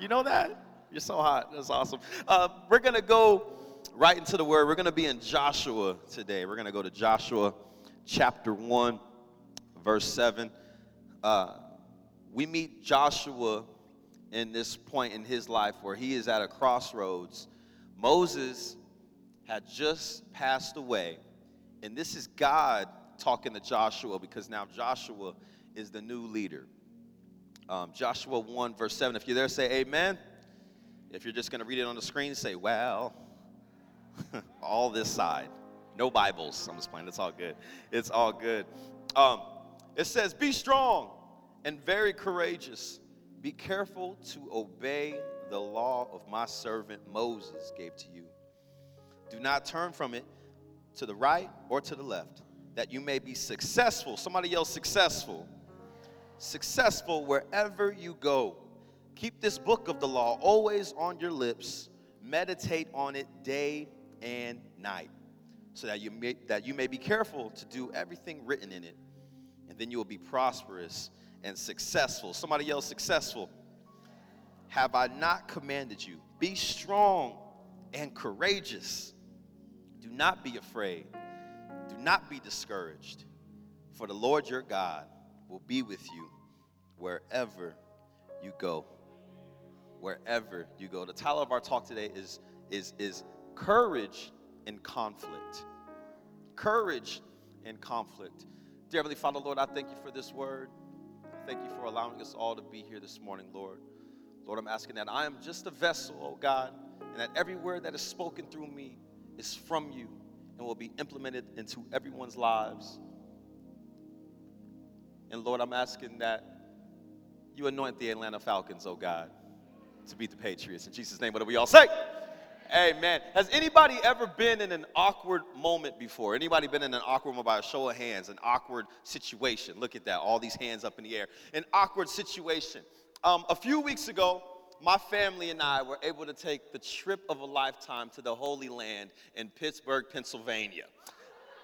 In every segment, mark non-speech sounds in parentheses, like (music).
You know that? You're so hot. That's awesome. Uh, we're going to go right into the word. We're going to be in Joshua today. We're going to go to Joshua chapter 1, verse 7. Uh, we meet Joshua in this point in his life where he is at a crossroads. Moses had just passed away, and this is God talking to Joshua because now Joshua is the new leader. Um, Joshua 1, verse 7. If you're there, say amen. If you're just going to read it on the screen, say, well, (laughs) all this side. No Bibles. I'm just playing. It's all good. It's all good. Um, it says, Be strong and very courageous. Be careful to obey the law of my servant Moses gave to you. Do not turn from it to the right or to the left, that you may be successful. Somebody yell, successful. Successful wherever you go. Keep this book of the law always on your lips. Meditate on it day and night, so that you may, that you may be careful to do everything written in it, and then you will be prosperous and successful. Somebody yell successful. Have I not commanded you? Be strong and courageous. Do not be afraid. Do not be discouraged, for the Lord your God will be with you wherever you go. Wherever you go. The title of our talk today is, is, is Courage in Conflict. Courage in Conflict. Dear Heavenly Father, Lord, I thank you for this word. Thank you for allowing us all to be here this morning, Lord. Lord, I'm asking that I am just a vessel, oh God, and that every word that is spoken through me is from you and will be implemented into everyone's lives. And Lord, I'm asking that you anoint the Atlanta Falcons, oh God, to beat the Patriots. In Jesus' name, what do we all say? Amen. Has anybody ever been in an awkward moment before? Anybody been in an awkward moment by a show of hands, an awkward situation? Look at that, all these hands up in the air. An awkward situation. Um, a few weeks ago, my family and I were able to take the trip of a lifetime to the Holy Land in Pittsburgh, Pennsylvania.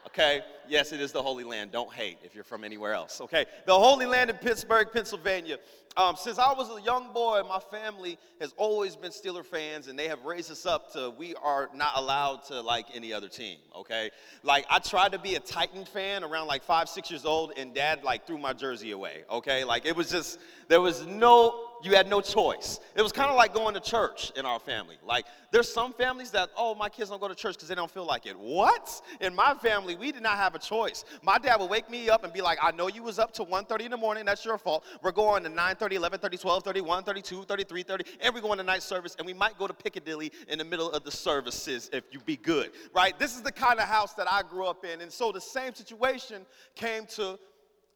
Okay? Yes, it is the Holy Land. Don't hate if you're from anywhere else. Okay? The Holy Land in Pittsburgh, Pennsylvania. Um, since I was a young boy, my family has always been Steeler fans, and they have raised us up to we are not allowed to like any other team. Okay? Like I tried to be a Titan fan around like five, six years old, and Dad like threw my jersey away. Okay? Like it was just there was no you had no choice. It was kind of like going to church in our family. Like, there's some families that, oh, my kids don't go to church because they don't feel like it. What? In my family, we did not have a choice. My dad would wake me up and be like, I know you was up to 1.30 in the morning. That's your fault. We're going to 9.30, 11.30, 12.30, 1.30, 2.30, 3.30, and we're going to night service, and we might go to Piccadilly in the middle of the services if you be good, right? This is the kind of house that I grew up in. And so the same situation came to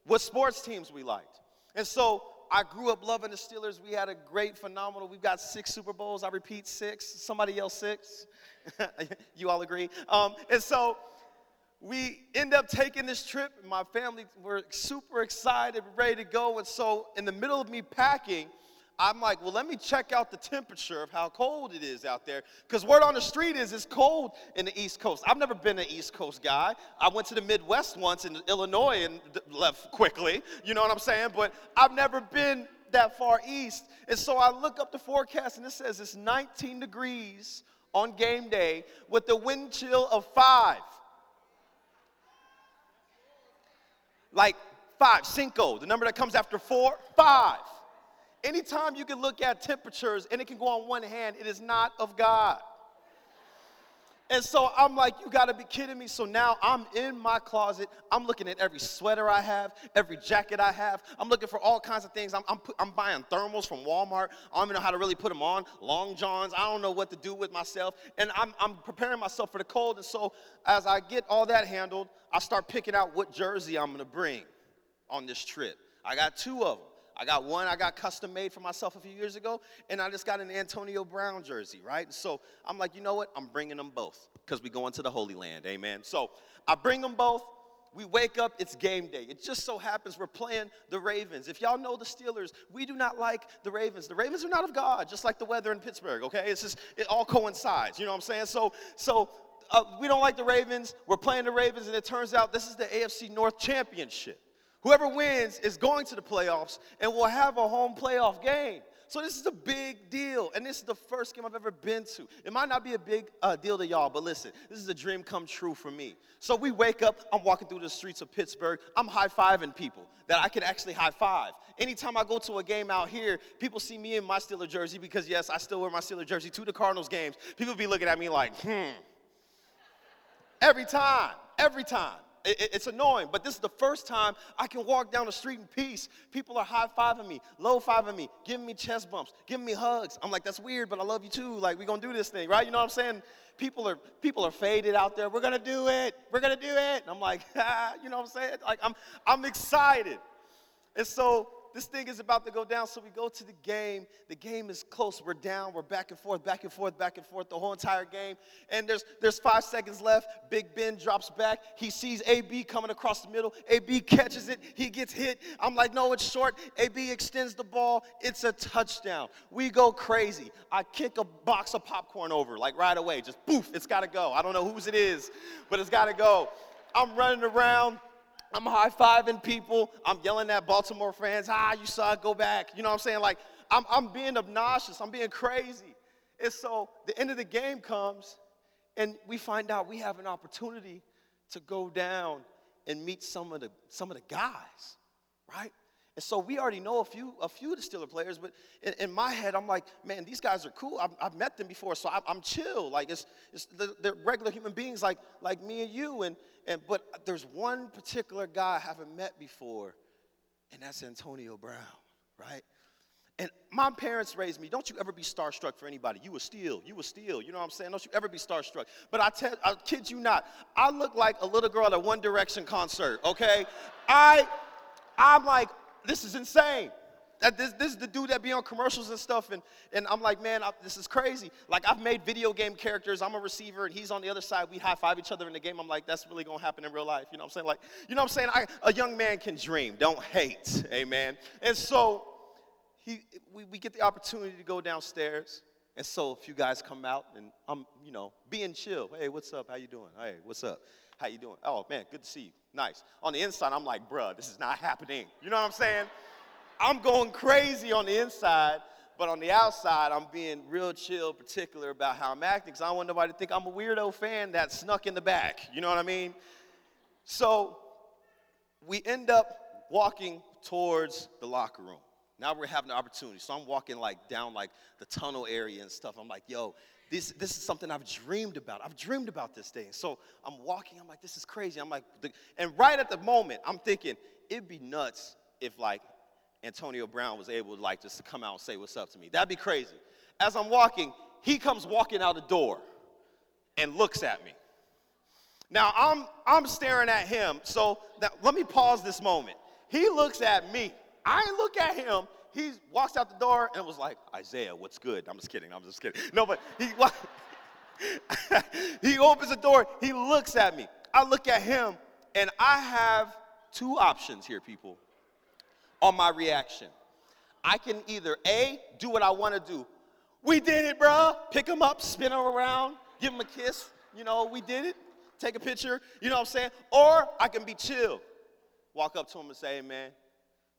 what sports teams we liked. And so I grew up loving the Steelers. We had a great, phenomenal. We've got six Super Bowls. I repeat, six. Somebody else six. (laughs) you all agree? Um, and so we end up taking this trip. And my family were super excited, ready to go. And so, in the middle of me packing, I'm like, well, let me check out the temperature of how cold it is out there. Because word on the street is it's cold in the East Coast. I've never been an East Coast guy. I went to the Midwest once in Illinois and left quickly. You know what I'm saying? But I've never been that far east. And so I look up the forecast and it says it's 19 degrees on game day with a wind chill of five. Like five, cinco, the number that comes after four, five. Anytime you can look at temperatures and it can go on one hand, it is not of God. And so I'm like, you gotta be kidding me. So now I'm in my closet. I'm looking at every sweater I have, every jacket I have. I'm looking for all kinds of things. I'm, I'm, I'm buying thermals from Walmart. I don't even know how to really put them on. Long johns. I don't know what to do with myself. And I'm, I'm preparing myself for the cold. And so as I get all that handled, I start picking out what jersey I'm gonna bring on this trip. I got two of them. I got one I got custom made for myself a few years ago, and I just got an Antonio Brown jersey, right? So I'm like, you know what? I'm bringing them both because we go into the Holy Land, amen. So I bring them both. We wake up, it's game day. It just so happens we're playing the Ravens. If y'all know the Steelers, we do not like the Ravens. The Ravens are not of God, just like the weather in Pittsburgh, okay? It's just, it all coincides, you know what I'm saying? So, so uh, we don't like the Ravens. We're playing the Ravens, and it turns out this is the AFC North Championship. Whoever wins is going to the playoffs and will have a home playoff game. So this is a big deal. And this is the first game I've ever been to. It might not be a big uh, deal to y'all, but listen, this is a dream come true for me. So we wake up, I'm walking through the streets of Pittsburgh, I'm high fiving people that I can actually high five. Anytime I go to a game out here, people see me in my Steeler jersey because, yes, I still wear my Steeler jersey to the Cardinals games. People be looking at me like, hmm. Every time, every time. It's annoying, but this is the first time I can walk down the street in peace. People are high fiving me, low fiving me, giving me chest bumps, giving me hugs. I'm like, that's weird, but I love you too. Like, we're gonna do this thing, right? You know what I'm saying? People are people are faded out there. We're gonna do it. We're gonna do it. And I'm like, (laughs) ah, you know what I'm saying? Like, I'm I'm excited. And so this thing is about to go down. So we go to the game. The game is close. We're down. We're back and forth, back and forth, back and forth the whole entire game. And there's there's five seconds left. Big Ben drops back. He sees AB coming across the middle. AB catches it. He gets hit. I'm like, no, it's short. AB extends the ball. It's a touchdown. We go crazy. I kick a box of popcorn over like right away. Just poof, it's got to go. I don't know whose it is, but it's got to go. I'm running around. I'm high fiving people. I'm yelling at Baltimore fans, ah, you suck, go back. You know what I'm saying? Like, I'm, I'm being obnoxious, I'm being crazy. And so the end of the game comes, and we find out we have an opportunity to go down and meet some of the, some of the guys, right? And so we already know a few, a few of the Steeler players, but in, in my head, I'm like, man, these guys are cool. I've, I've met them before, so I, am chill. Like it's, it's the, they're regular human beings, like, like me and you. And, and but there's one particular guy I haven't met before, and that's Antonio Brown, right? And my parents raised me, don't you ever be starstruck for anybody. You were Steele. You were Steele. You know what I'm saying? Don't you ever be starstruck. But I tell I kid you not, I look like a little girl at a One Direction concert, okay? I I'm like this is insane. That this, this is the dude that be on commercials and stuff, and, and I'm like, man, I, this is crazy. Like, I've made video game characters. I'm a receiver, and he's on the other side. We high five each other in the game. I'm like, that's really gonna happen in real life. You know what I'm saying? Like, you know what I'm saying? I, a young man can dream, don't hate. Amen. And so, he, we, we get the opportunity to go downstairs, and so a few guys come out, and I'm, you know, being chill. Hey, what's up? How you doing? Hey, what's up? How you doing? Oh man, good to see you. Nice. On the inside, I'm like, bruh, this is not happening. You know what I'm saying? I'm going crazy on the inside, but on the outside, I'm being real chill, particular about how I'm acting, because I don't want nobody to think I'm a weirdo fan that snuck in the back. You know what I mean? So we end up walking towards the locker room. Now we're having the opportunity. So I'm walking like down like the tunnel area and stuff. I'm like, yo, this, this is something I've dreamed about. I've dreamed about this thing. So I'm walking, I'm like, this is crazy. I'm like, and right at the moment, I'm thinking, it'd be nuts if like Antonio Brown was able to like just to come out and say what's up to me. That'd be crazy. As I'm walking, he comes walking out the door and looks at me. Now I'm I'm staring at him. So that, let me pause this moment. He looks at me. I look at him he walks out the door and was like, Isaiah, what's good? I'm just kidding. I'm just kidding. No, but he, (laughs) he opens the door. He looks at me. I look at him, and I have two options here, people, on my reaction. I can either A, do what I want to do. We did it, bro. Pick him up, spin him around, give him a kiss. You know, we did it. Take a picture. You know what I'm saying? Or I can be chill. Walk up to him and say, hey, man,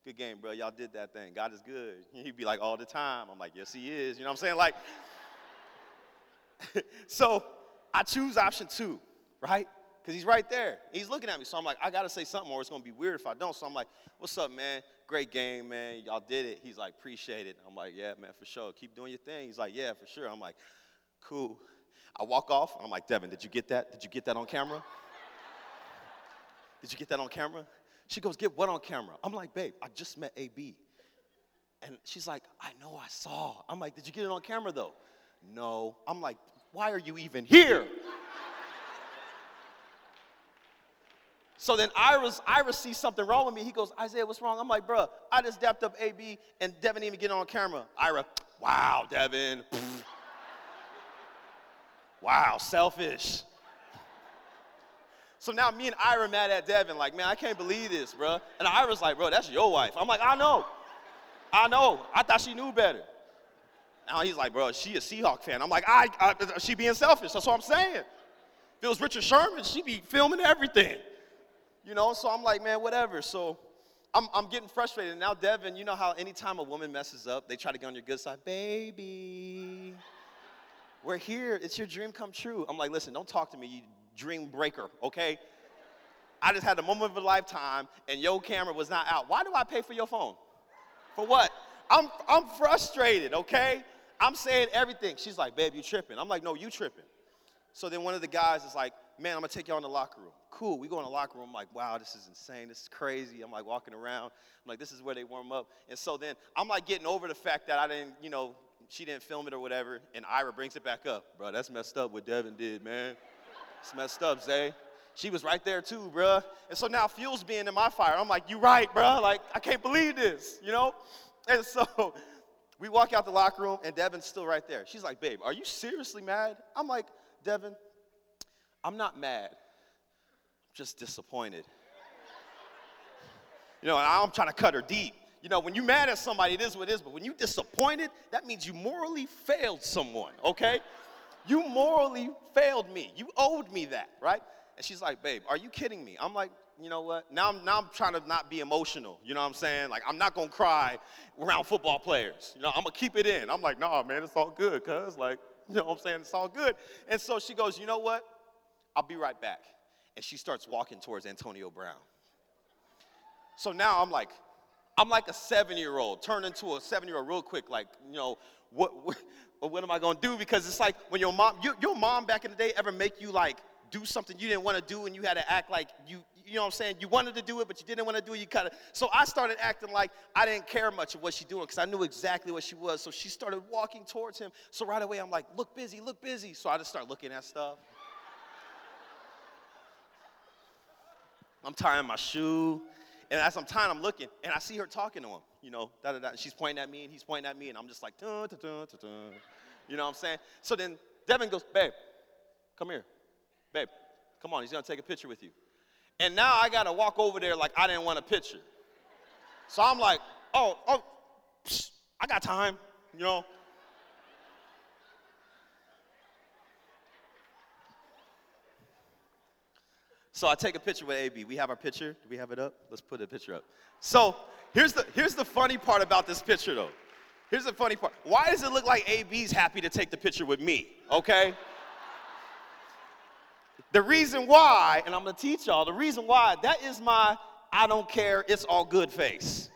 Good game, bro. Y'all did that thing. God is good. (laughs) He'd be like, all the time. I'm like, yes, he is. You know what I'm saying? Like, (laughs) so I choose option two, right? Because he's right there. He's looking at me. So I'm like, I got to say something or it's going to be weird if I don't. So I'm like, what's up, man? Great game, man. Y'all did it. He's like, appreciate it. I'm like, yeah, man, for sure. Keep doing your thing. He's like, yeah, for sure. I'm like, cool. I walk off. I'm like, Devin, did you get that? Did you get that on camera? Did you get that on camera? She goes, Get what on camera? I'm like, Babe, I just met AB. And she's like, I know I saw. I'm like, Did you get it on camera though? No. I'm like, Why are you even here? So then Iris, Iris sees something wrong with me. He goes, Isaiah, what's wrong? I'm like, bruh, I just dapped up AB and Devin didn't even get on camera. Ira, wow, Devin. (laughs) wow, selfish. So now me and Ira mad at Devin, like, man, I can't believe this, bro. And Ira's like, bro, that's your wife. I'm like, I know. I know. I thought she knew better. Now he's like, bro, she a Seahawk fan. I'm like, I, I she being selfish. That's what I'm saying. If it was Richard Sherman, she'd be filming everything. You know, so I'm like, man, whatever. So I'm, I'm getting frustrated. Now, Devin, you know how anytime a woman messes up, they try to get on your good side. Baby, we're here. It's your dream come true. I'm like, listen, don't talk to me, you dream breaker, okay? I just had a moment of a lifetime and your camera was not out. Why do I pay for your phone? For what? I'm, I'm frustrated, okay? I'm saying everything. She's like, babe, you tripping. I'm like, no, you tripping. So then one of the guys is like, man, I'm gonna take y'all in the locker room. Cool, we go in the locker room. I'm like, wow, this is insane. This is crazy. I'm like walking around. I'm like, this is where they warm up. And so then I'm like getting over the fact that I didn't, you know, she didn't film it or whatever. And Ira brings it back up. Bro, that's messed up what Devin did, man. It's messed up, Zay. She was right there too, bro. And so now fuel's being in my fire. I'm like, you right, bro. Like, I can't believe this, you know? And so (laughs) we walk out the locker room and Devin's still right there. She's like, babe, are you seriously mad? I'm like, Devin, I'm not mad. I'm just disappointed. You know, I'm trying to cut her deep. You know, when you're mad at somebody, it is what it is, but when you're disappointed, that means you morally failed someone, okay? You morally failed me. You owed me that, right? And she's like, babe, are you kidding me? I'm like, you know what? Now I'm, now I'm trying to not be emotional. You know what I'm saying? Like, I'm not going to cry around football players. You know, I'm going to keep it in. I'm like, nah, man, it's all good, cuz. Like, you know what I'm saying? It's all good. And so she goes, you know what? I'll be right back. And she starts walking towards Antonio Brown. So now I'm like, I'm like a seven year old, turned into a seven year old real quick. Like, you know, what, what, what am I gonna do? Because it's like when your mom, your, your mom back in the day ever make you like do something you didn't want to do and you had to act like you, you know what I'm saying? You wanted to do it, but you didn't want to do it. You kind of, so I started acting like I didn't care much of what she doing because I knew exactly what she was. So she started walking towards him. So right away I'm like, look busy, look busy. So I just start looking at stuff. I'm tying my shoe. And as I'm tying, I'm looking, and I see her talking to him, you know, da da da. She's pointing at me, and he's pointing at me, and I'm just like, dun, dun, dun, dun, dun. you know what I'm saying? So then Devin goes, babe, come here. Babe, come on, he's gonna take a picture with you. And now I gotta walk over there like I didn't want a picture. So I'm like, oh, oh, psh, I got time, you know. So I take a picture with AB. We have our picture. Do we have it up? Let's put a picture up. So here's the here's the funny part about this picture though. Here's the funny part. Why does it look like AB's happy to take the picture with me? Okay? The reason why, and I'm gonna teach y'all, the reason why, that is my I don't care, it's all good face.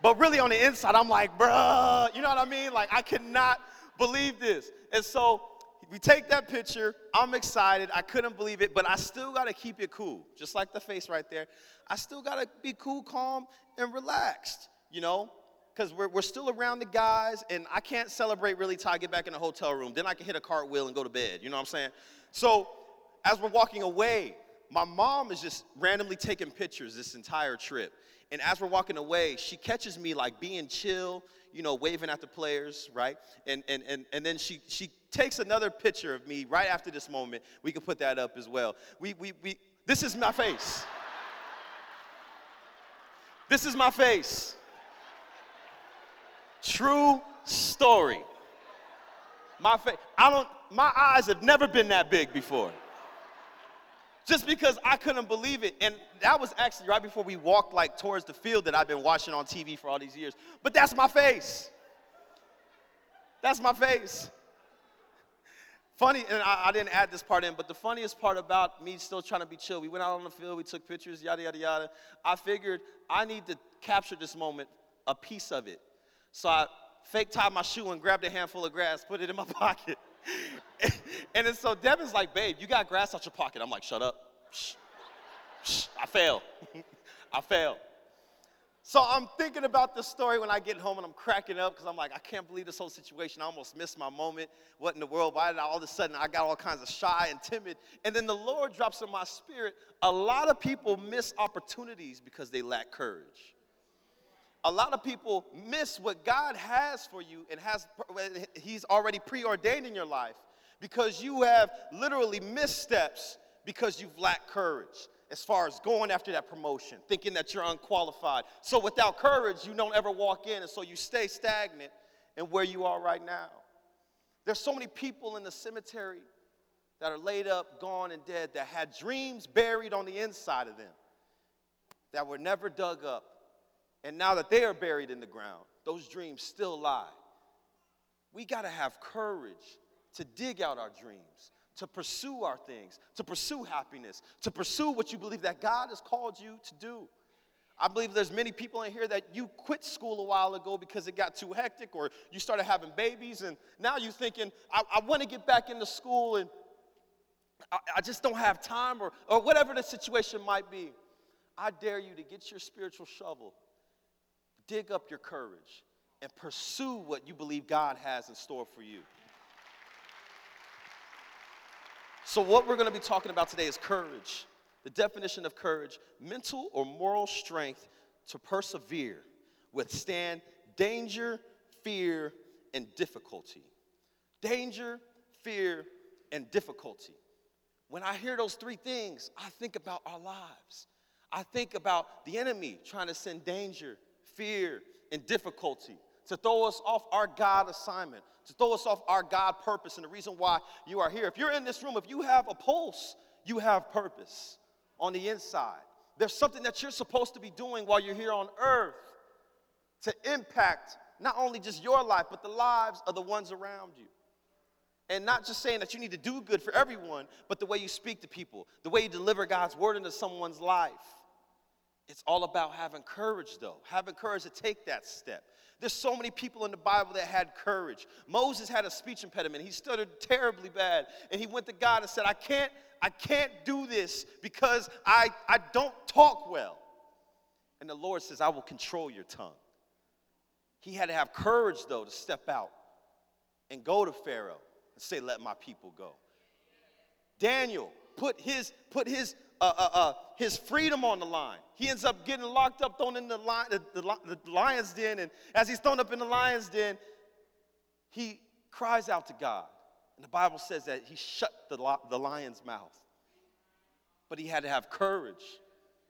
But really on the inside, I'm like, bruh, you know what I mean? Like, I cannot believe this. And so we take that picture. I'm excited. I couldn't believe it, but I still got to keep it cool, just like the face right there. I still got to be cool, calm, and relaxed, you know, because we're, we're still around the guys, and I can't celebrate really till I get back in the hotel room. Then I can hit a cartwheel and go to bed, you know what I'm saying? So as we're walking away, my mom is just randomly taking pictures this entire trip. And as we're walking away, she catches me like being chill, you know, waving at the players, right? And and and, and then she she takes another picture of me right after this moment. We can put that up as well. We we we this is my face. This is my face. True story. My face. I don't my eyes have never been that big before just because I couldn't believe it. And that was actually right before we walked like towards the field that I've been watching on TV for all these years. But that's my face. That's my face. Funny, and I, I, didn't add this part in, but the funniest part about me still trying to be chill, we went out on the field, we took pictures, yada, yada, yada. I figured I need to capture this moment, a piece of it. So I fake tied my shoe and grabbed a handful of grass, put it in my (laughs) pocket. And then so Devin's like, babe, you got grass out your pocket. I'm like, shut up. Shh. Shh. I fail. (laughs) I fail. So I'm thinking about this story when I get home and I'm cracking up because I'm like, I can't believe this whole situation. I almost missed my moment. What in the world? Why did I, all of a sudden I got all kinds of shy and timid? And then the Lord drops in my spirit. A lot of people miss opportunities because they lack courage a lot of people miss what God has for you and has he's already preordained in your life because you have literally missteps because you've lacked courage as far as going after that promotion, thinking that you're unqualified. So without courage, you don't ever walk in and so you stay stagnant in where you are right now. There's so many people in the cemetery that are laid up, gone, and dead that had dreams buried on the inside of them that were never dug up and now that they are buried in the ground, those dreams still lie. We got to have courage to dig out our dreams, to pursue our things, to pursue happiness, to pursue what you believe that God has called you to do. I believe there's many people in here that you quit school a while ago because it got too hectic or you started having babies and now you're thinking, I, I want to get back into school and I, I just don't have time or, or whatever the situation might be. I dare you to get your spiritual shovel, dig up your courage, and pursue what you believe God has in store for you. So, what we're going to be talking about today is courage. The definition of courage mental or moral strength to persevere, withstand danger, fear, and difficulty. Danger, fear, and difficulty. When I hear those three things, I think about our lives. I think about the enemy trying to send danger, fear, and difficulty to throw us off our God assignment, to throw us off our God purpose, and the reason why you are here. If you're in this room, if you have a pulse, you have purpose on the inside. There's something that you're supposed to be doing while you're here on earth to impact not only just your life, but the lives of the ones around you. And not just saying that you need to do good for everyone, but the way you speak to people, the way you deliver God's word into someone's life. It's all about having courage, though, having courage to take that step. There's so many people in the Bible that had courage. Moses had a speech impediment. He stuttered terribly bad. And he went to God and said, I can't I can't do this because I, I don't talk well. And the Lord says, I will control your tongue. He had to have courage, though, to step out and go to Pharaoh and say, Let my people go. Daniel put his, put his, uh, uh, uh, his freedom on the line. He ends up getting locked up, thrown in the, lion, the, the, the lion's den. And as he's thrown up in the lion's den, he cries out to God. And the Bible says that he shut the, the lion's mouth. But he had to have courage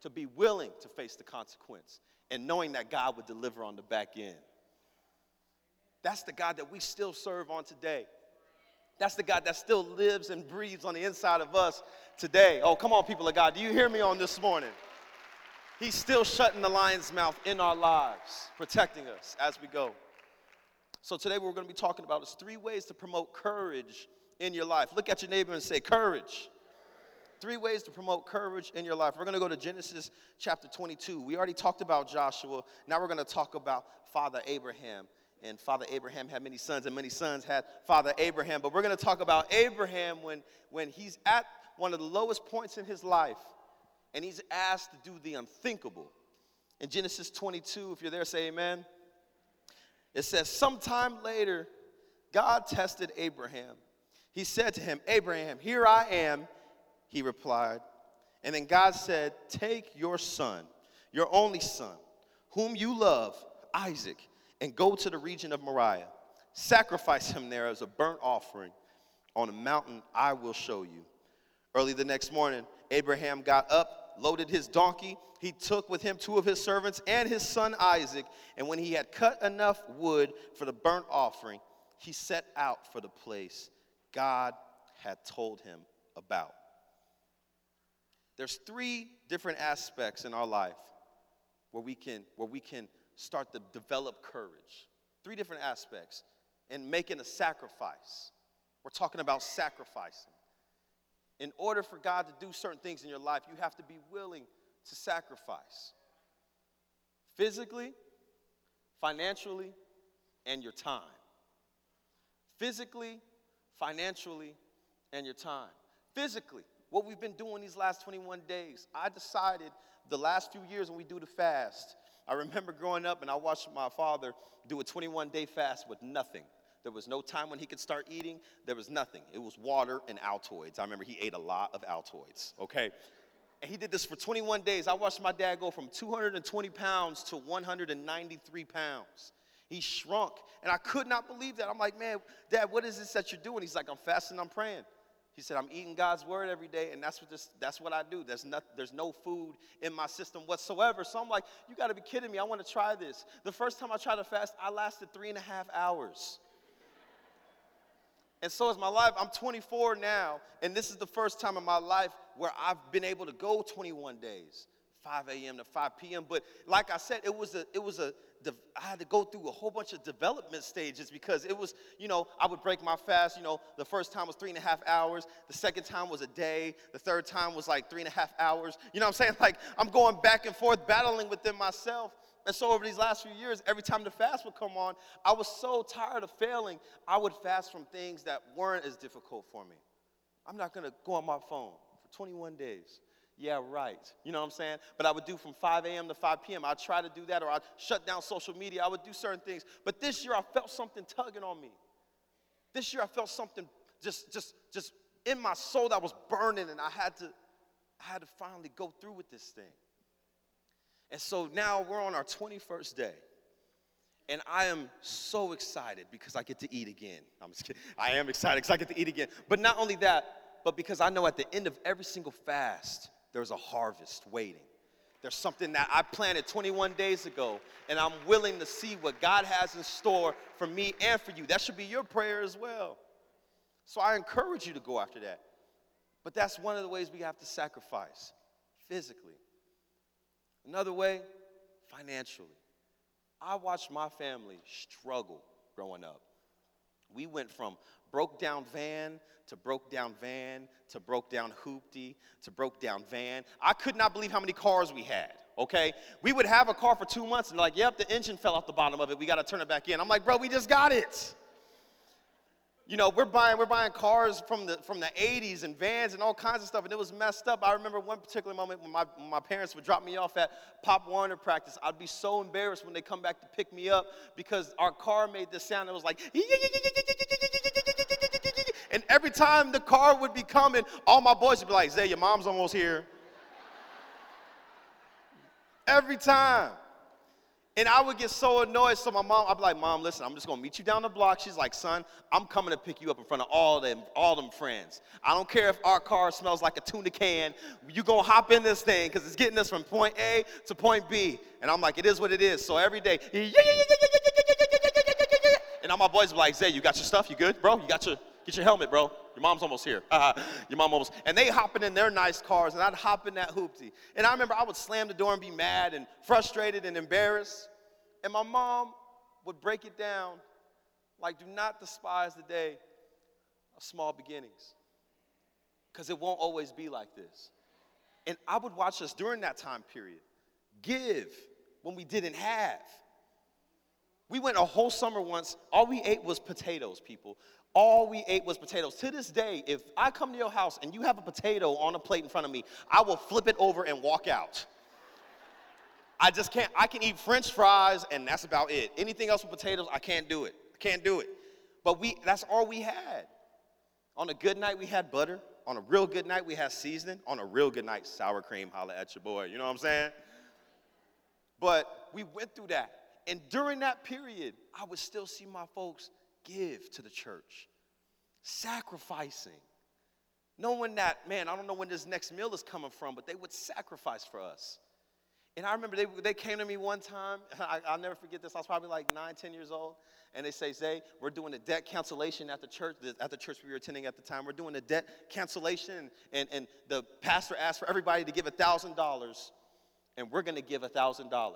to be willing to face the consequence and knowing that God would deliver on the back end. That's the God that we still serve on today. That's the God that still lives and breathes on the inside of us today. Oh, come on, people of God. Do you hear me on this morning? He's still shutting the lion's mouth in our lives, protecting us as we go. So today what we're going to be talking about is three ways to promote courage in your life. Look at your neighbor and say, courage. Three ways to promote courage in your life. We're going to go to Genesis chapter 22. We already talked about Joshua. Now we're going to talk about Father Abraham. And Father Abraham had many sons, and many sons had Father Abraham. But we're going to talk about Abraham when, when he's at one of the lowest points in his life, and he's asked to do the unthinkable. In Genesis 22, if you're there, say amen. It says, Sometime later, God tested Abraham. He said to him, Abraham, here I am. He replied. And then God said, Take your son, your only son, whom you love, Isaac, and go to the region of Moriah. Sacrifice him there as a burnt offering on a mountain I will show you. Early the next morning, Abraham got up loaded his donkey. He took with him two of his servants and his son Isaac. And when he had cut enough wood for the burnt offering, he set out for the place God had told him about. There's three different aspects in our life where we can, where we can start to develop courage. Three different aspects. And making a sacrifice. We're talking about sacrificing in order for God to do certain things in your life, you have to be willing to sacrifice physically, financially, and your time. Physically, financially, and your time. Physically, what we've been doing these last 21 days, I decided the last few years when we do the fast, I remember growing up and I watched my father do a 21 day fast with nothing. There was no time when he could start eating. There was nothing. It was water and Altoids. I remember he ate a lot of Altoids, okay? And he did this for 21 days. I watched my dad go from 220 pounds to 193 pounds. He shrunk, and I could not believe that. I'm like, man, dad, what is this that you're doing? He's like, I'm fasting, I'm praying. He said, I'm eating God's word every day, and that's what, this, that's what I do. There's, not, there's no food in my system whatsoever. So I'm like, you got to be kidding me. I want to try this. The first time I tried to fast, I lasted three and a half hours. And so is my life. I'm 24 now, and this is the first time in my life where I've been able to go 21 days, 5 a.m. to 5 p.m. But like I said, it was a it was a de- I had to go through a whole bunch of development stages because it was, you know, I would break my fast. You know, the first time was three and a half hours. The second time was a day. The third time was like three and a half hours. You know what I'm saying? (laughs) Like I'm going back and forth, battling within myself. And so over these last few years, every time the fast would come on, I was so tired of failing. I would fast from things that weren't as difficult for me. I'm not gonna go on my phone for 21 days. Yeah, right. You know what I'm saying? But I would do from 5 a.m. to 5 p.m. I'd try to do that, or I'd shut down social media. I would do certain things. But this year, I felt something tugging on me. This year, I felt something just, just, just in my soul that was burning, and I had to, I had to finally go through with this thing. And so now we're on our 21st day. And I am so excited because I get to eat again. I'm just kidding. I am excited because I get to eat again. But not only that, but because I know at the end of every single fast, there's a harvest waiting. There's something that I planted 21 days ago, and I'm willing to see what God has in store for me and for you. That should be your prayer as well. So I encourage you to go after that. But that's one of the ways we have to sacrifice physically. Another way, financially. I watched my family struggle growing up. We went from broke down van to broke down van to broke down hoopty to broke down van. I could not believe how many cars we had. Okay, we would have a car for two months and like, yep, the engine fell off the bottom of it. We got to turn it back in. I'm like, bro, we just got it you know, we're buying we're buying cars from the from the 80s and vans and all kinds of stuff, and it was messed up. I remember one particular moment when my, when my parents would drop me off at Pop Warner practice. I'd be so embarrassed when they come back to pick me up because our car made this sound. It was like, and every time the car would be coming, all my boys would be like, "Zay, your mom's almost here." Every time. And I would get so annoyed. So my mom, I'd be like, Mom, listen, I'm just gonna meet you down the block. She's like, son, I'm coming to pick you up in front of all them, all them friends. I don't care if our car smells like a tuna can. You gonna hop in this thing because it's getting us from point A to point B. And I'm like, it is what it is. So every day, and all my boys would be like, Zay, you got your stuff? You good, bro? You got your get your helmet, bro. Your mom's almost here. Uh, (laughs) your mom almost. And they hopping in their nice cars, and I'd hop in that hoopty. And I remember I would slam the door and be mad and frustrated and embarrassed. And my mom would break it down like, do not despise the day of small beginnings. Because it won't always be like this. And I would watch us during that time period give when we didn't have. We went a whole summer once, all we ate was potatoes, people. All we ate was potatoes. To this day, if I come to your house and you have a potato on a plate in front of me, I will flip it over and walk out. I just can't, I can eat french fries and that's about it. Anything else with potatoes, I can't do it. I can't do it. But we, that's all we had. On a good night, we had butter. On a real good night, we had seasoning. On a real good night, sour cream, holla at your boy. You know what I'm saying? But we went through that. And during that period, I would still see my folks give to the church, sacrificing, knowing that, man, I don't know when this next meal is coming from, but they would sacrifice for us. And I remember they, they came to me one time. (laughs) I, will never forget this. I was probably like nine, ten years old. And they say, Zay, we're doing a debt cancellation at the church, at the church we were attending at the time. We're doing a debt cancellation. And, and the pastor asked for everybody to give $1,000. And we're to give $1,000.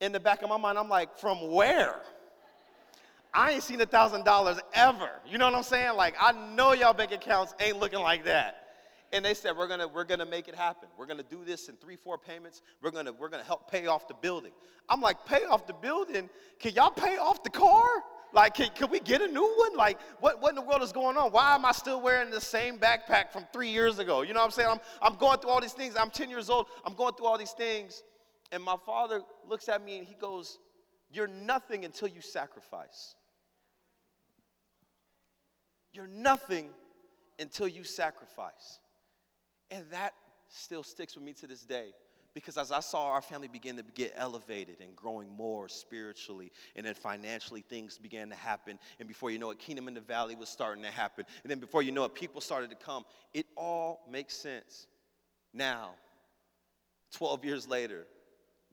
In the back of my mind, I'm like, from where? I ain't seen a $1,000 ever. You know what I'm saying? Like, I know y'all bank accounts ain't looking like that. And they said, we're gonna, we're gonna make it happen. We're gonna do this in three, four payments. We're gonna, we're gonna help pay off the building. I'm like, pay off the building? Can y'all pay off the car? Like, can, can we get a new one? Like, what, what in the world is going on? Why am I still wearing the same backpack from three years ago? You know what I'm saying? I'm, I'm going through all these things. I'm 10 years old. I'm going through all these things. And my father looks at me and he goes, You're nothing until you sacrifice. You're nothing until you sacrifice. And that still sticks with me to this day. Because as I saw our family begin to get elevated and growing more spiritually, and then financially things began to happen, and before you know it, Kingdom in the Valley was starting to happen, and then before you know it, people started to come. It all makes sense. Now, 12 years later,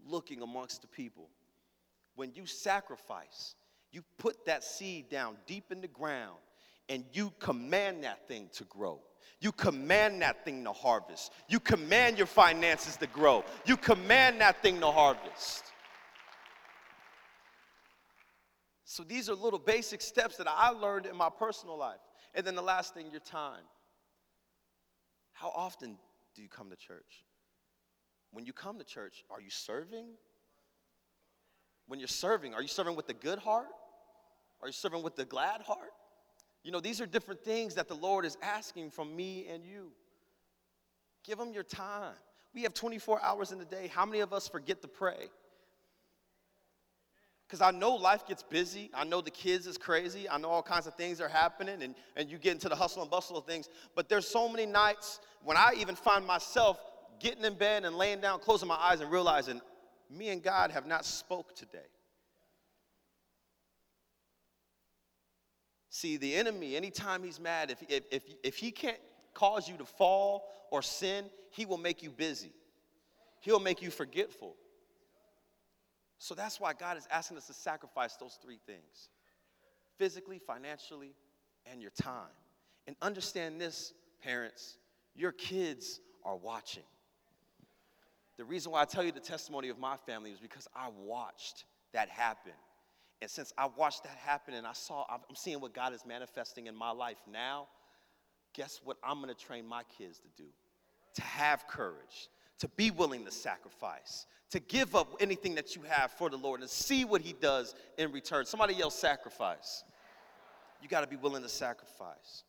looking amongst the people, when you sacrifice, you put that seed down deep in the ground, and you command that thing to grow. You command that thing to harvest. You command your finances to grow. You command that thing to harvest. So these are little basic steps that I learned in my personal life. And then the last thing, your time. How often do you come to church? When you come to church, are you serving? When you're serving, are you serving with the good heart? Are you serving with the glad heart? You know, these are different things that the Lord is asking from me and you. Give Him your time. We have 24 hours in the day. How many of us forget to pray? Because I know life gets busy. I know the kids is crazy. I know all kinds of things are happening, and, and you get into the hustle and bustle of things. But there's so many nights when I even find myself getting in bed and laying down, closing my eyes, and realizing me and God have not spoke today. See, the enemy, anytime he's mad, if, if, if, if he can't cause you to fall or sin, he will make you busy. He'll make you forgetful. So that's why God is asking us to sacrifice those three things physically, financially, and your time. And understand this, parents, your kids are watching. The reason why I tell you the testimony of my family is because I watched that happen. And since I watched that happen and I saw, I'm seeing what God is manifesting in my life now, guess what I'm gonna train my kids to do? To have courage, to be willing to sacrifice, to give up anything that you have for the Lord and see what He does in return. Somebody yell sacrifice. You gotta be willing to sacrifice.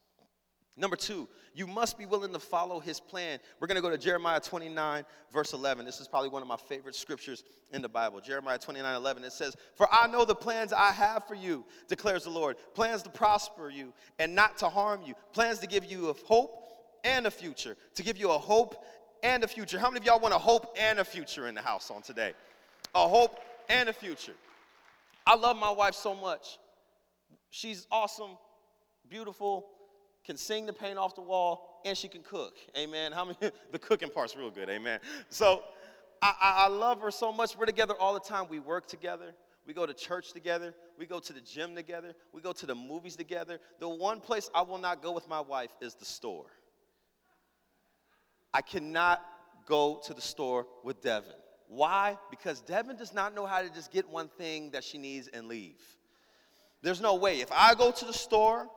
Number two, you must be willing to follow his plan. We're going to go to Jeremiah 29, verse 11. This is probably one of my favorite scriptures in the Bible. Jeremiah 29, 11. It says, For I know the plans I have for you, declares the Lord plans to prosper you and not to harm you, plans to give you a hope and a future, to give you a hope and a future. How many of y'all want a hope and a future in the house on today? A hope and a future. I love my wife so much. She's awesome, beautiful, can sing the paint off the wall, and she can cook. Amen. How many? (laughs) the cooking part's real good. Amen. So I, I, love her so much. We're together all the time. We work together. We go to church together. We go to the gym together. We go to the movies together. The one place I will not go with my wife is the store. I cannot go to the store with Devin. Why? Because Devin does not know how to just get one thing that she needs and leave. There's no way. If I go to the store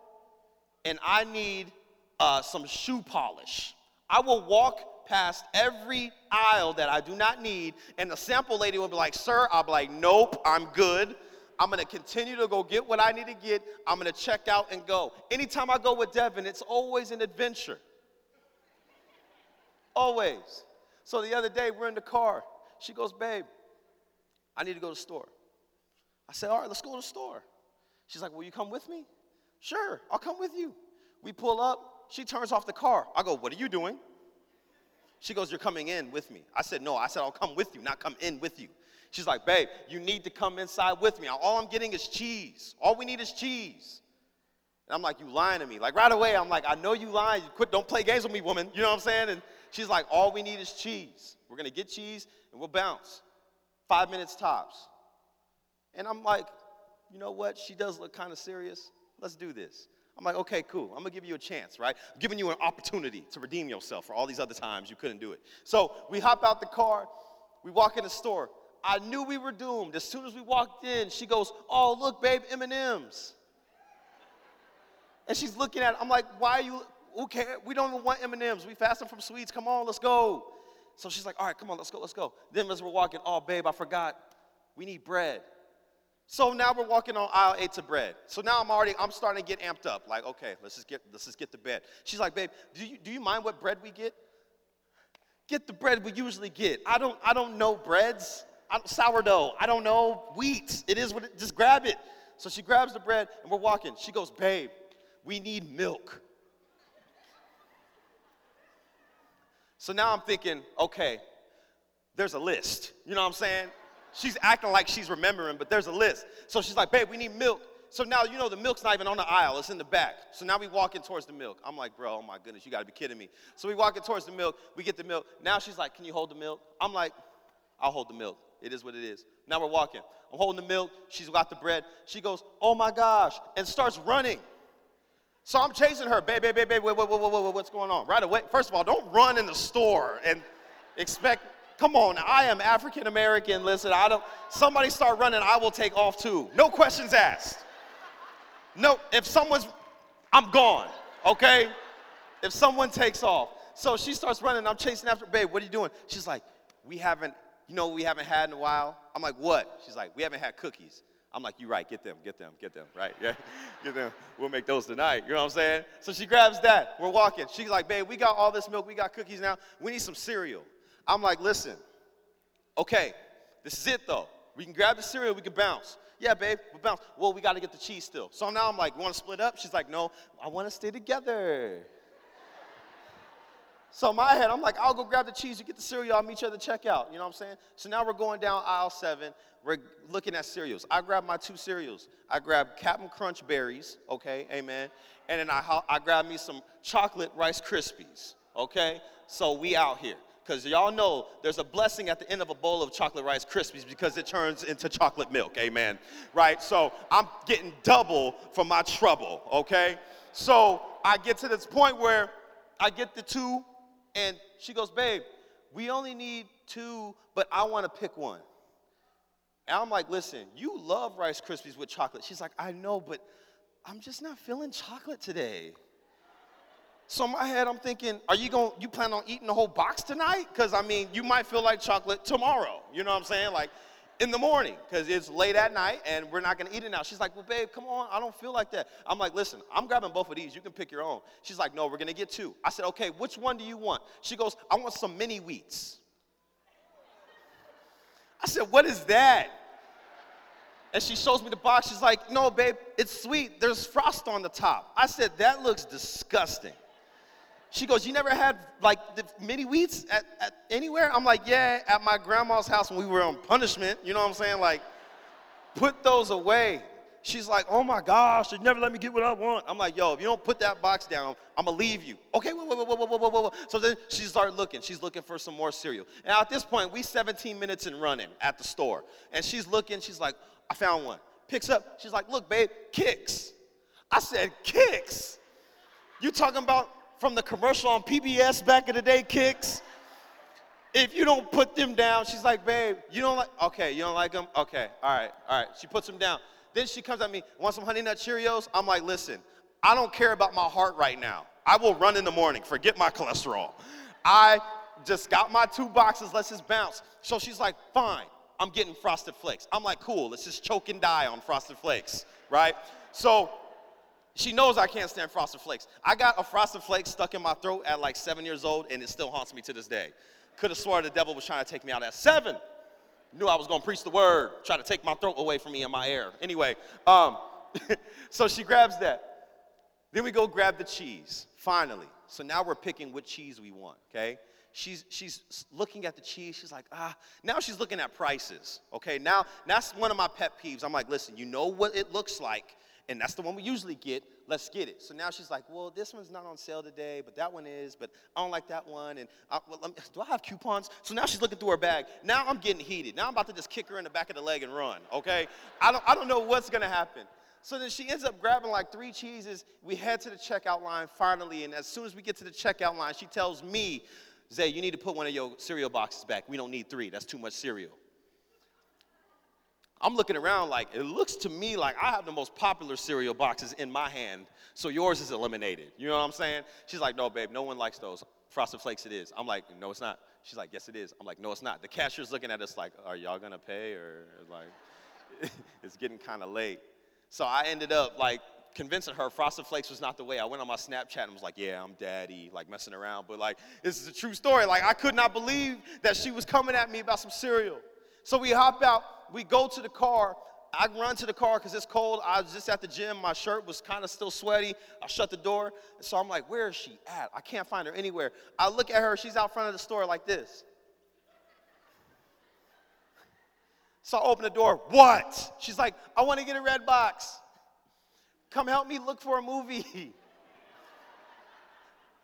and I need uh, some shoe polish. I will walk past every aisle that I do not need, and the sample lady will be like, Sir, I'll be like, Nope, I'm good. I'm gonna continue to go get what I need to get. I'm gonna check out and go. Anytime I go with Devin, it's always an adventure. Always. So the other day, we're in the car. She goes, Babe, I need to go to the store. I said, All right, let's go to the store. She's like, Will you come with me? Sure, I'll come with you. We pull up, she turns off the car. I go, What are you doing? She goes, You're coming in with me. I said, No, I said, I'll come with you, not come in with you. She's like, Babe, you need to come inside with me. All I'm getting is cheese. All we need is cheese. And I'm like, You lying to me. Like right away, I'm like, I know you lying. You quit, don't play games with me, woman. You know what I'm saying? And she's like, All we need is cheese. We're gonna get cheese and we'll bounce. Five minutes tops. And I'm like, You know what? She does look kind of serious. Let's do this. I'm like, okay, cool. I'm gonna give you a chance, right? I'm giving you an opportunity to redeem yourself for all these other times you couldn't do it. So we hop out the car, we walk in the store. I knew we were doomed. As soon as we walked in, she goes, "Oh, look, babe, M&Ms." And she's looking at. It. I'm like, "Why are you? Okay, we don't even want M&Ms. We fasting from sweets. Come on, let's go." So she's like, "All right, come on, let's go, let's go." Then as we're walking, "Oh, babe, I forgot. We need bread." So now we're walking on aisle eight to bread. So now I'm already, I'm starting to get amped up. Like, okay, let's just get, let's just get to bed. She's like, babe, do you, do you mind what bread we get? Get the bread we usually get. I don't, I don't know breads. I'm sourdough. I don't know wheat. It is what it, just grab it. So she grabs the bread and we're walking. She goes, babe, we need milk. So now I'm thinking, okay, there's a list. You know what I'm saying? She's acting like she's remembering, but there's a list. So she's like, babe, we need milk. So now, you know, the milk's not even on the aisle, it's in the back. So now we walking towards the milk. I'm like, bro, oh my goodness, you gotta be kidding me. So we walking towards the milk, we get the milk. Now she's like, can you hold the milk? I'm like, I'll hold the milk. It is what it is. Now we're walking. I'm holding the milk. She's got the bread. She goes, oh my gosh, and starts running. So I'm chasing her, babe, babe, babe, babe, wait, wait, wait, wait, wait, what's going on? Right away. First of all, don't run in the store and expect Come on, I am African American. Listen, I don't, somebody start running, I will take off too. No questions asked. No, if someone's, I'm gone, okay? If someone takes off. So she starts running, I'm chasing after, babe, what are you doing? She's like, we haven't, you know we haven't had in a while? I'm like, what? She's like, we haven't had cookies. I'm like, you're right, get them, get them, get them, right? Yeah, (laughs) get them. We'll make those tonight. You know what I'm saying? So she grabs that. We're walking. She's like, babe, we got all this milk, we got cookies now. We need some cereal. I'm like, listen, okay, this is it though. We can grab the cereal, we can bounce. Yeah, babe, we'll bounce. Well, we got to get the cheese still. So now I'm like, want to split up? She's like, no, I want to stay together. So in my head, I'm like, I'll go grab the cheese, you get the cereal, I'll meet you at the checkout. You know what I'm saying? So now we're going down aisle seven. We're looking at cereals. I grab my two cereals. I grab Captain Crunch berries, okay, amen. And then I, I grab me some chocolate Rice Krispies, okay? So we out here. Because y'all know there's a blessing at the end of a bowl of chocolate Rice Krispies because it turns into chocolate milk, amen. Right? So I'm getting double for my trouble, okay? So I get to this point where I get the two, and she goes, Babe, we only need two, but I want to pick one. And I'm like, listen, you love Rice Krispies with chocolate. She's like, I know, but I'm just not feeling chocolate today. So in my head, I'm thinking, are you going, you plan on eating the whole box tonight? Because I mean, you might feel like chocolate tomorrow. You know what I'm saying? Like in the morning, because it's late at night and we're not gonna eat it now. She's like, well, babe, come on, I don't feel like that. I'm like, listen, I'm grabbing both of these. You can pick your own. She's like, no, we're gonna get two. I said, okay, which one do you want? She goes, I want some mini wheats. I said, what is that? And she shows me the box. She's like, no, babe, it's sweet. There's frost on the top. I said, that looks disgusting. She goes, you never had like the mini wheats at, at anywhere? I'm like, yeah, at my grandma's house when we were on punishment. You know what I'm saying? Like, put those away. She's like, oh my gosh, they never let me get what I want. I'm like, yo, if you don't put that box down, I'm gonna leave you. Okay, whoa, whoa, whoa, whoa, whoa, whoa, whoa. So then she started looking. She's looking for some more cereal. Now at this point, we 17 minutes in running at the store. And she's looking, she's like, I found one. Picks up, she's like, look, babe, Kix. I said, Kix. You talking about from the commercial on PBS back in the day, Kix. If you don't put them down, she's like, babe, you don't like, okay, you don't like them? Okay, all right, all right. She puts them down. Then she comes at me, want some Honey Nut Cheerios? I'm like, listen, I don't care about my heart right now. I will run in the morning, forget my cholesterol. I just got my two boxes, let's just bounce. So she's like, fine. I'm getting frosted flakes. I'm like, cool, let's just choke and die on frosted flakes, right? So she knows I can't stand frosted flakes. I got a frosted flake stuck in my throat at like seven years old, and it still haunts me to this day. Could have swore the devil was trying to take me out at seven. Knew I was gonna preach the word, try to take my throat away from me in my air. Anyway, um, (laughs) so she grabs that. Then we go grab the cheese, finally. So now we're picking what cheese we want, okay? she's she's looking at the cheese she's like ah now she's looking at prices okay now that's one of my pet peeves i'm like listen you know what it looks like and that's the one we usually get. Let's get it. So now she's like well this one's not on sale today but that one is but i don't like that one. And I, well, me, do i have coupons? So now she's looking through her bag. Now i'm getting heated. Now i'm about to just kick her in the back of the leg and run okay? I don't, I don't know what's to happen. So then she ends up grabbing like three cheeses. We head to the checkout line finally, and as soon as we get to the checkout line, she tells me Zay, you need to put one of your cereal boxes back. We don't need three. That's too much cereal. I'm looking around like, it looks to me like I have the most popular cereal boxes in my hand, so yours is eliminated. You know what I'm saying? She's like, no, babe, no one likes those. Frosted Flakes it is. I'm like, no, it's not. She's like, yes, it is. I'm like, no, it's not. The cashier's looking at us like, are y'all gonna pay? Or like, (laughs) it's getting kind of late. So I ended up like convincing her Frosted Flakes was not the way. I went on my Snapchat and was like, yeah, I'm daddy, like messing around. But like, this is a true story. Like, I could not believe that she was coming at me about some cereal. So we hop out, we go to the car. I run to the car because it's cold. I was just at the gym. My shirt was kind of still sweaty. I shut the door. So I'm like, where is she at? I can't find her anywhere. I look at her. She's out front of the store like this. So I open the door. What? She's like, I want to get a Redbox. Come help me look for a movie. (laughs)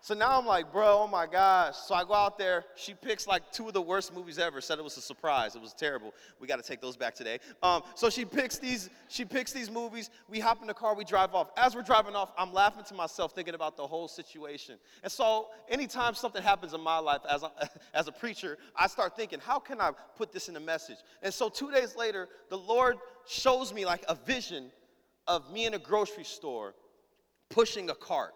So now I'm like, bro, oh my gosh. So I go out there. She picks like two of the worst movies ever. Said it was a surprise. It was terrible. We got to take those back today. Um, so she picks these. She picks these movies. We hop in the car. We drive off. As we're driving off, I'm laughing to myself, thinking about the whole situation. And so anytime something happens in my life as a, (laughs) as a preacher, I start thinking, how can I put this in a message? And so two days later, the Lord shows me like a vision of me in a grocery store pushing a cart.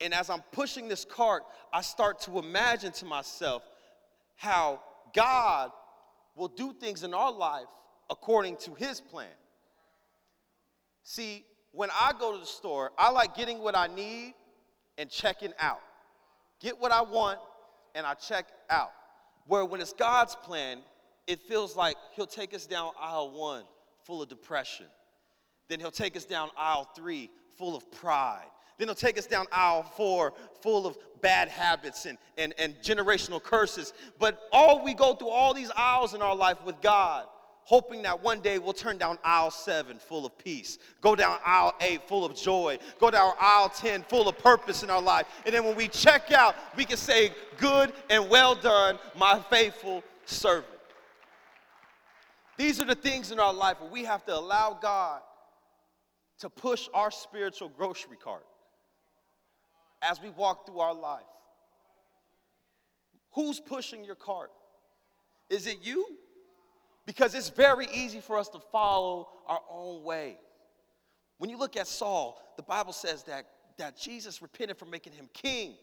And as I'm pushing this cart, I start to imagine to myself how God will do things in our life according to his plan. See, when I go to the store, I like getting what I need and checking out. Get what I want and I check out. Where when it's God's plan, it feels like he'll take us down aisle one full of depression. Then he'll take us down aisle three full of pride. Then he'll take us down aisle four, full of bad habits and, and, and generational curses. But all we go through all these aisles in our life with God, hoping that one day we'll turn down aisle seven, full of peace. Go down aisle eight, full of joy. Go down aisle 10, full of purpose in our life. And then when we check out, we can say, Good and well done, my faithful servant. These are the things in our life where we have to allow God to push our spiritual grocery cart as we walk through our life. Who's pushing your cart? Is it you? Because it's very easy for us to follow our own way. When you look at Saul, the Bible says that, that Jesus repented for making him king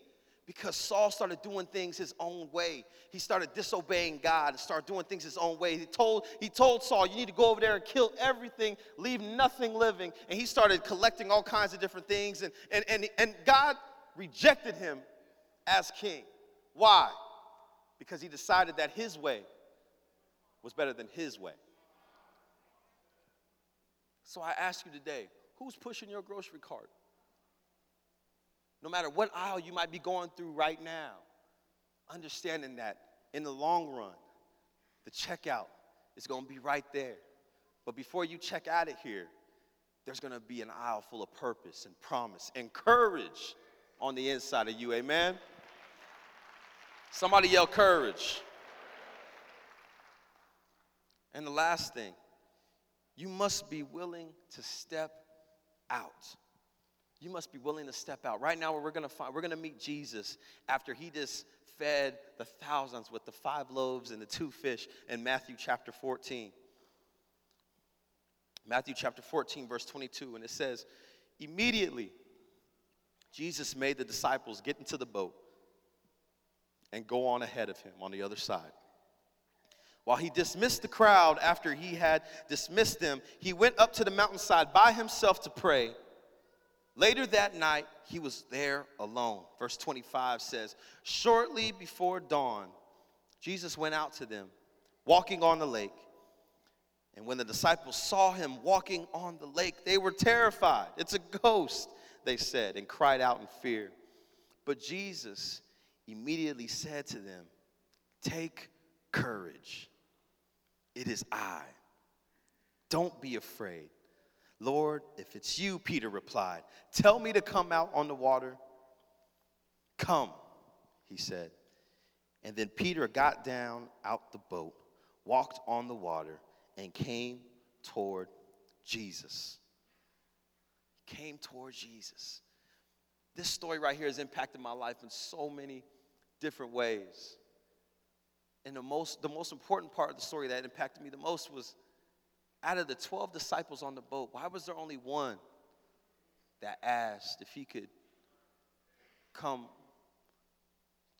because Saul started doing things his own way. He started disobeying God and started doing things his own way. He told, he told Saul, You need to go over there and kill everything, leave nothing living. And he started collecting all kinds of different things. And, and, and, and God rejected him as king. Why? Because he decided that his way was better than his way. So I ask you today who's pushing your grocery cart? No matter what aisle you might be going through right now, understanding that in the long run, the checkout is going to be right there. But before you check out of here, there's going to be an aisle full of purpose and promise and courage on the inside of you. Amen? Somebody yell courage. And the last thing, you must be willing to step out. You must be willing to step out. Right now, we're gonna find, we're gonna meet Jesus after he just fed the thousands with the five loaves and the two fish in Matthew chapter 14. Matthew chapter 14, verse 22, and it says, Immediately Jesus made the disciples get into the boat and go on ahead of him on the other side. While he dismissed the crowd after he had dismissed them, he went up to the mountainside by himself to pray. Later that night, he was there alone. Verse 25 says, Shortly before dawn, Jesus went out to them, walking on the lake. And when the disciples saw him walking on the lake, they were terrified. It's a ghost they said, and cried out in fear. But Jesus immediately said to them, Take courage. It is I. Don't be afraid. Lord, if it's you, Peter replied, tell me to come out on the water. Come, he said. And then Peter got down out the boat, walked on the water, and came toward Jesus came towards Jesus. This story right here has impacted my life in so many different ways. And the most, the most important part of the story that impacted me the most was out of the 12 disciples on the boat, why was there only one that asked if he could come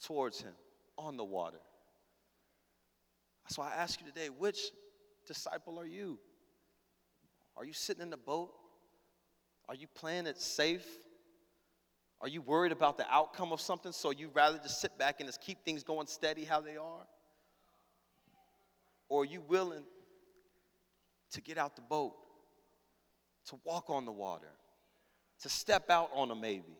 towards him on the water? So I ask you today, which disciple are you? Are you sitting in the boat are you playing it safe? Are you worried about the outcome of something so you'd rather just sit back and just keep things going steady how they are? Or are you willing to get out the boat, to walk on the water, to step out on a maybe,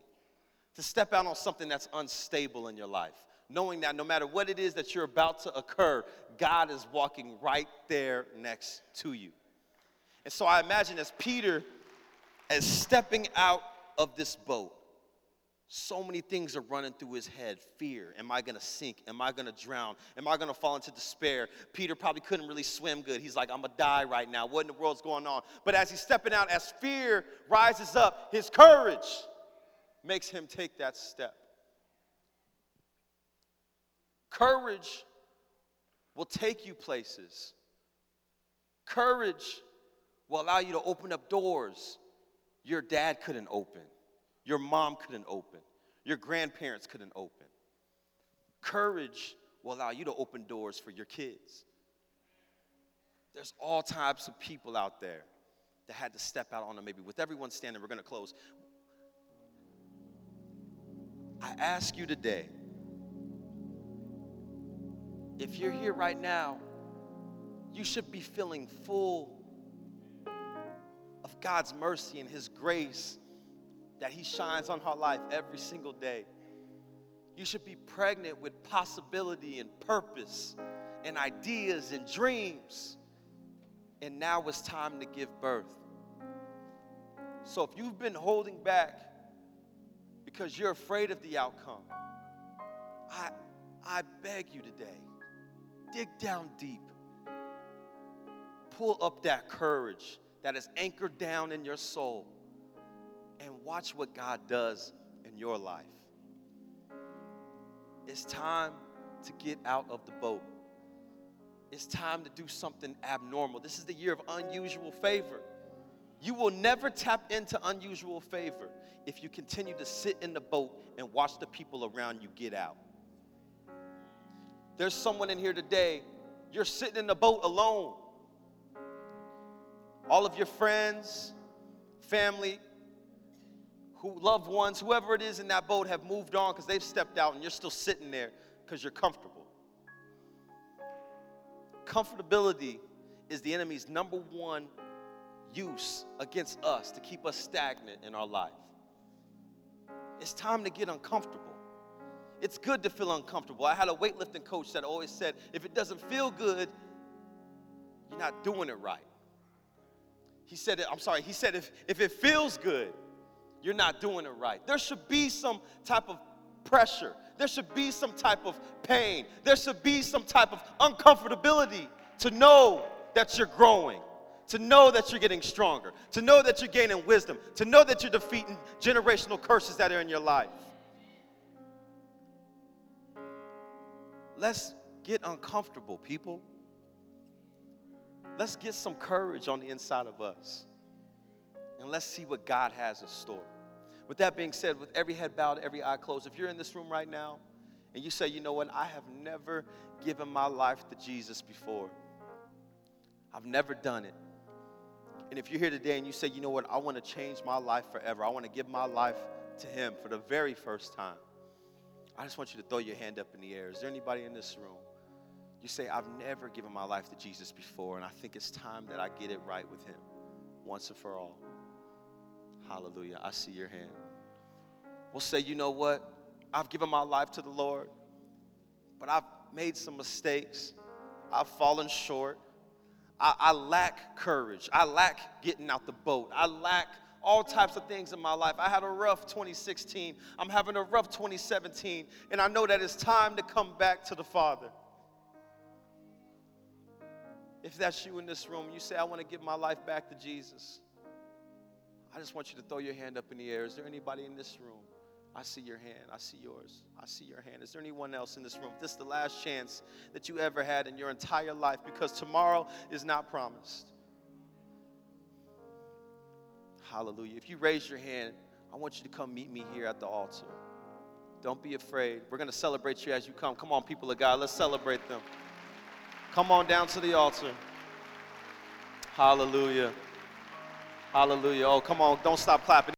to step out on something that's unstable in your life, knowing that no matter what it is that you're about to occur, God is walking right there next to you. And so I imagine as Peter as stepping out of this boat, so many things are running through his head fear. Am I going to sink? Am I going to drown? Am I going to fall into despair? Peter probably couldn't really swim good. He's like, I'm going to die right now. What in the world's going on? But as he's stepping out, as fear rises up, his courage makes him take that step. Courage will take you places. Courage will allow you to open up doors your dad couldn't open, your mom couldn't open, your grandparents couldn't open. Courage will allow you to open doors for your kids. There's all types of people out there that had to step out on them. Maybe with everyone standing, we're going to close. I ask you today if you're here right now, you should be feeling full God's mercy and His grace that He shines on our life every single day. You should be pregnant with possibility and purpose and ideas and dreams. And now it's time to give birth. So if you've been holding back because you're afraid of the outcome, I, I beg you today, dig down deep. Pull up that courage that is anchored down in your soul and watch what God does in your life. It's time to get out of the boat. It's time to do something abnormal. This is the year of unusual favor. You will never tap into unusual favor if you continue to sit in the boat and watch the people around you get out. There's someone in here today, you're sitting in the boat alone all of your friends, family, who loved ones, whoever it is in that boat have moved on because they've stepped out and you're still sitting there because you're comfortable. Comfortability is the enemy's number one use against us to keep us stagnant in our life. It's time to get uncomfortable. It's good to feel uncomfortable. I had a weightlifting coach that always said, if it doesn't feel good, you're not doing it right. He said, I'm sorry, he said, if, if it feels good, you're not doing it right. There should be some type of pressure. There should be some type of pain. There should be some type of uncomfortability to know that you're growing, to know that you're getting stronger, to know that you're gaining wisdom, to know that you're defeating generational curses that are in your life. Let's get uncomfortable, people. Let's get some courage on the inside of us. And let's see what God has in store. With that being said, with every head bowed, every eye closed, if you're in this room right now and you say, you know what, I have never given my life to Jesus before, I've never done it. And if you're here today and you say, you know what, I want to change my life forever, I want to give my life to Him for the very first time, I just want you to throw your hand up in the air. Is there anybody in this room? You say, I've never given my life to Jesus before, and I think it's time that I get it right with Him once and for all. Hallelujah. I see your hand. We'll say, you know what? I've given my life to the Lord, but I've made some mistakes. I've fallen short. I, I lack courage. I lack getting out the boat. I lack all types of things in my life. I had a rough 2016. I'm having a rough 2017. And I know that it's time to come back to the Father. If that's you in this room, you say, I want to give my life back to Jesus. I just want you to throw your hand up in the air. Is there anybody in this room? I see your hand. I see yours. I see your hand. Is there anyone else in this room? This is the last chance that you ever had in your entire life because tomorrow is not promised. Hallelujah. If you raise your hand, I want you to come meet me here at the altar. Don't be afraid. We're going to celebrate you as you come. Come on, people of God, let's celebrate them. Come on down to the altar. Hallelujah. Hallelujah. Oh, come on. Don't stop clapping.